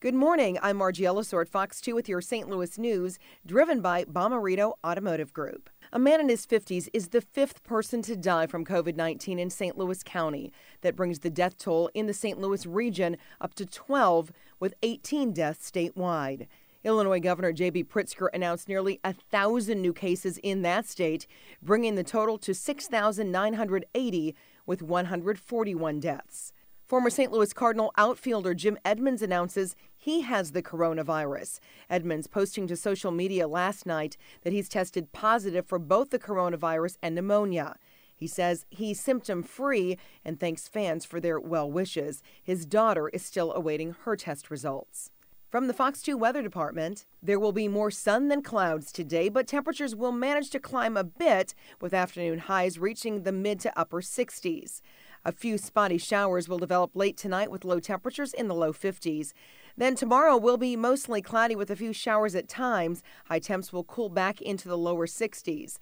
Good morning. I'm Margie Ellisor at Fox 2 with your St. Louis news, driven by Bomarito Automotive Group. A man in his 50s is the fifth person to die from COVID 19 in St. Louis County. That brings the death toll in the St. Louis region up to 12, with 18 deaths statewide. Illinois Governor J.B. Pritzker announced nearly a thousand new cases in that state, bringing the total to 6,980, with 141 deaths. Former St. Louis Cardinal outfielder Jim Edmonds announces he has the coronavirus. Edmonds posting to social media last night that he's tested positive for both the coronavirus and pneumonia. He says he's symptom free and thanks fans for their well wishes. His daughter is still awaiting her test results. From the Fox 2 Weather Department, there will be more sun than clouds today, but temperatures will manage to climb a bit, with afternoon highs reaching the mid to upper 60s. A few spotty showers will develop late tonight with low temperatures in the low 50s. Then tomorrow will be mostly cloudy with a few showers at times. High temps will cool back into the lower 60s.